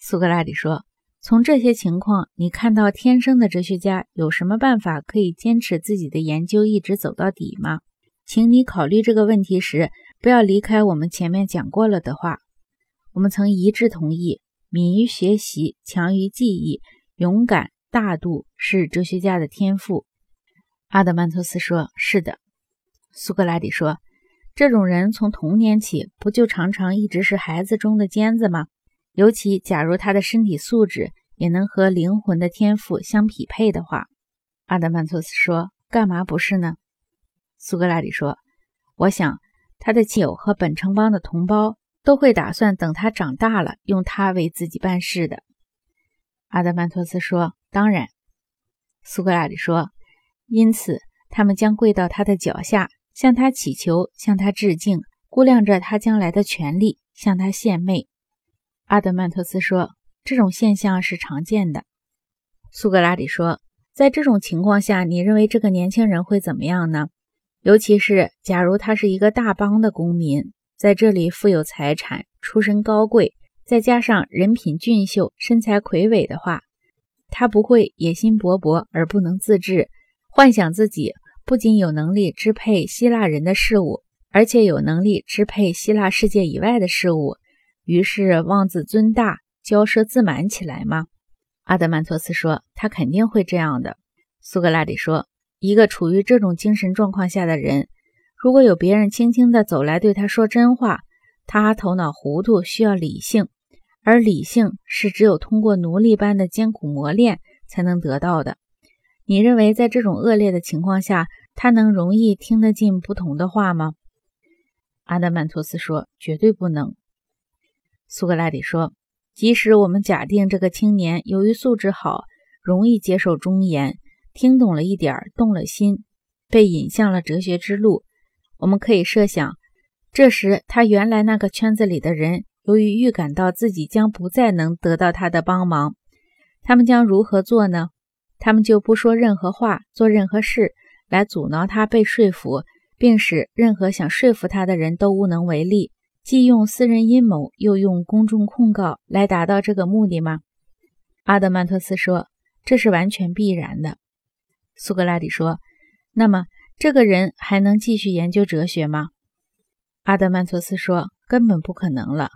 苏格拉底说：“从这些情况，你看到天生的哲学家有什么办法可以坚持自己的研究一直走到底吗？请你考虑这个问题时，不要离开我们前面讲过了的话。我们曾一致同意，敏于学习，强于记忆，勇敢、大度是哲学家的天赋。”阿德曼托斯说：“是的。”苏格拉底说：“这种人从童年起，不就常常一直是孩子中的尖子吗？”尤其假如他的身体素质也能和灵魂的天赋相匹配的话，阿德曼托斯说：“干嘛不是呢？”苏格拉底说：“我想他的亲友和本城邦的同胞都会打算等他长大了，用他为自己办事的。”阿德曼托斯说：“当然。”苏格拉底说：“因此，他们将跪到他的脚下，向他祈求，向他致敬，估量着他将来的权利，向他献媚。”阿德曼托斯说：“这种现象是常见的。”苏格拉底说：“在这种情况下，你认为这个年轻人会怎么样呢？尤其是假如他是一个大邦的公民，在这里富有财产，出身高贵，再加上人品俊秀、身材魁伟的话，他不会野心勃勃而不能自制，幻想自己不仅有能力支配希腊人的事物，而且有能力支配希腊世界以外的事物。”于是妄自尊大、骄奢自满起来吗？阿德曼托斯说：“他肯定会这样的。”苏格拉底说：“一个处于这种精神状况下的人，如果有别人轻轻地走来对他说真话，他头脑糊涂，需要理性，而理性是只有通过奴隶般的艰苦磨练才能得到的。你认为在这种恶劣的情况下，他能容易听得进不同的话吗？”阿德曼托斯说：“绝对不能。”苏格拉底说：“即使我们假定这个青年由于素质好，容易接受忠言，听懂了一点儿，动了心，被引向了哲学之路，我们可以设想，这时他原来那个圈子里的人，由于预感到自己将不再能得到他的帮忙，他们将如何做呢？他们就不说任何话，做任何事来阻挠他被说服，并使任何想说服他的人都无能为力。”既用私人阴谋，又用公众控告来达到这个目的吗？阿德曼托斯说：“这是完全必然的。”苏格拉底说：“那么，这个人还能继续研究哲学吗？”阿德曼托斯说：“根本不可能了。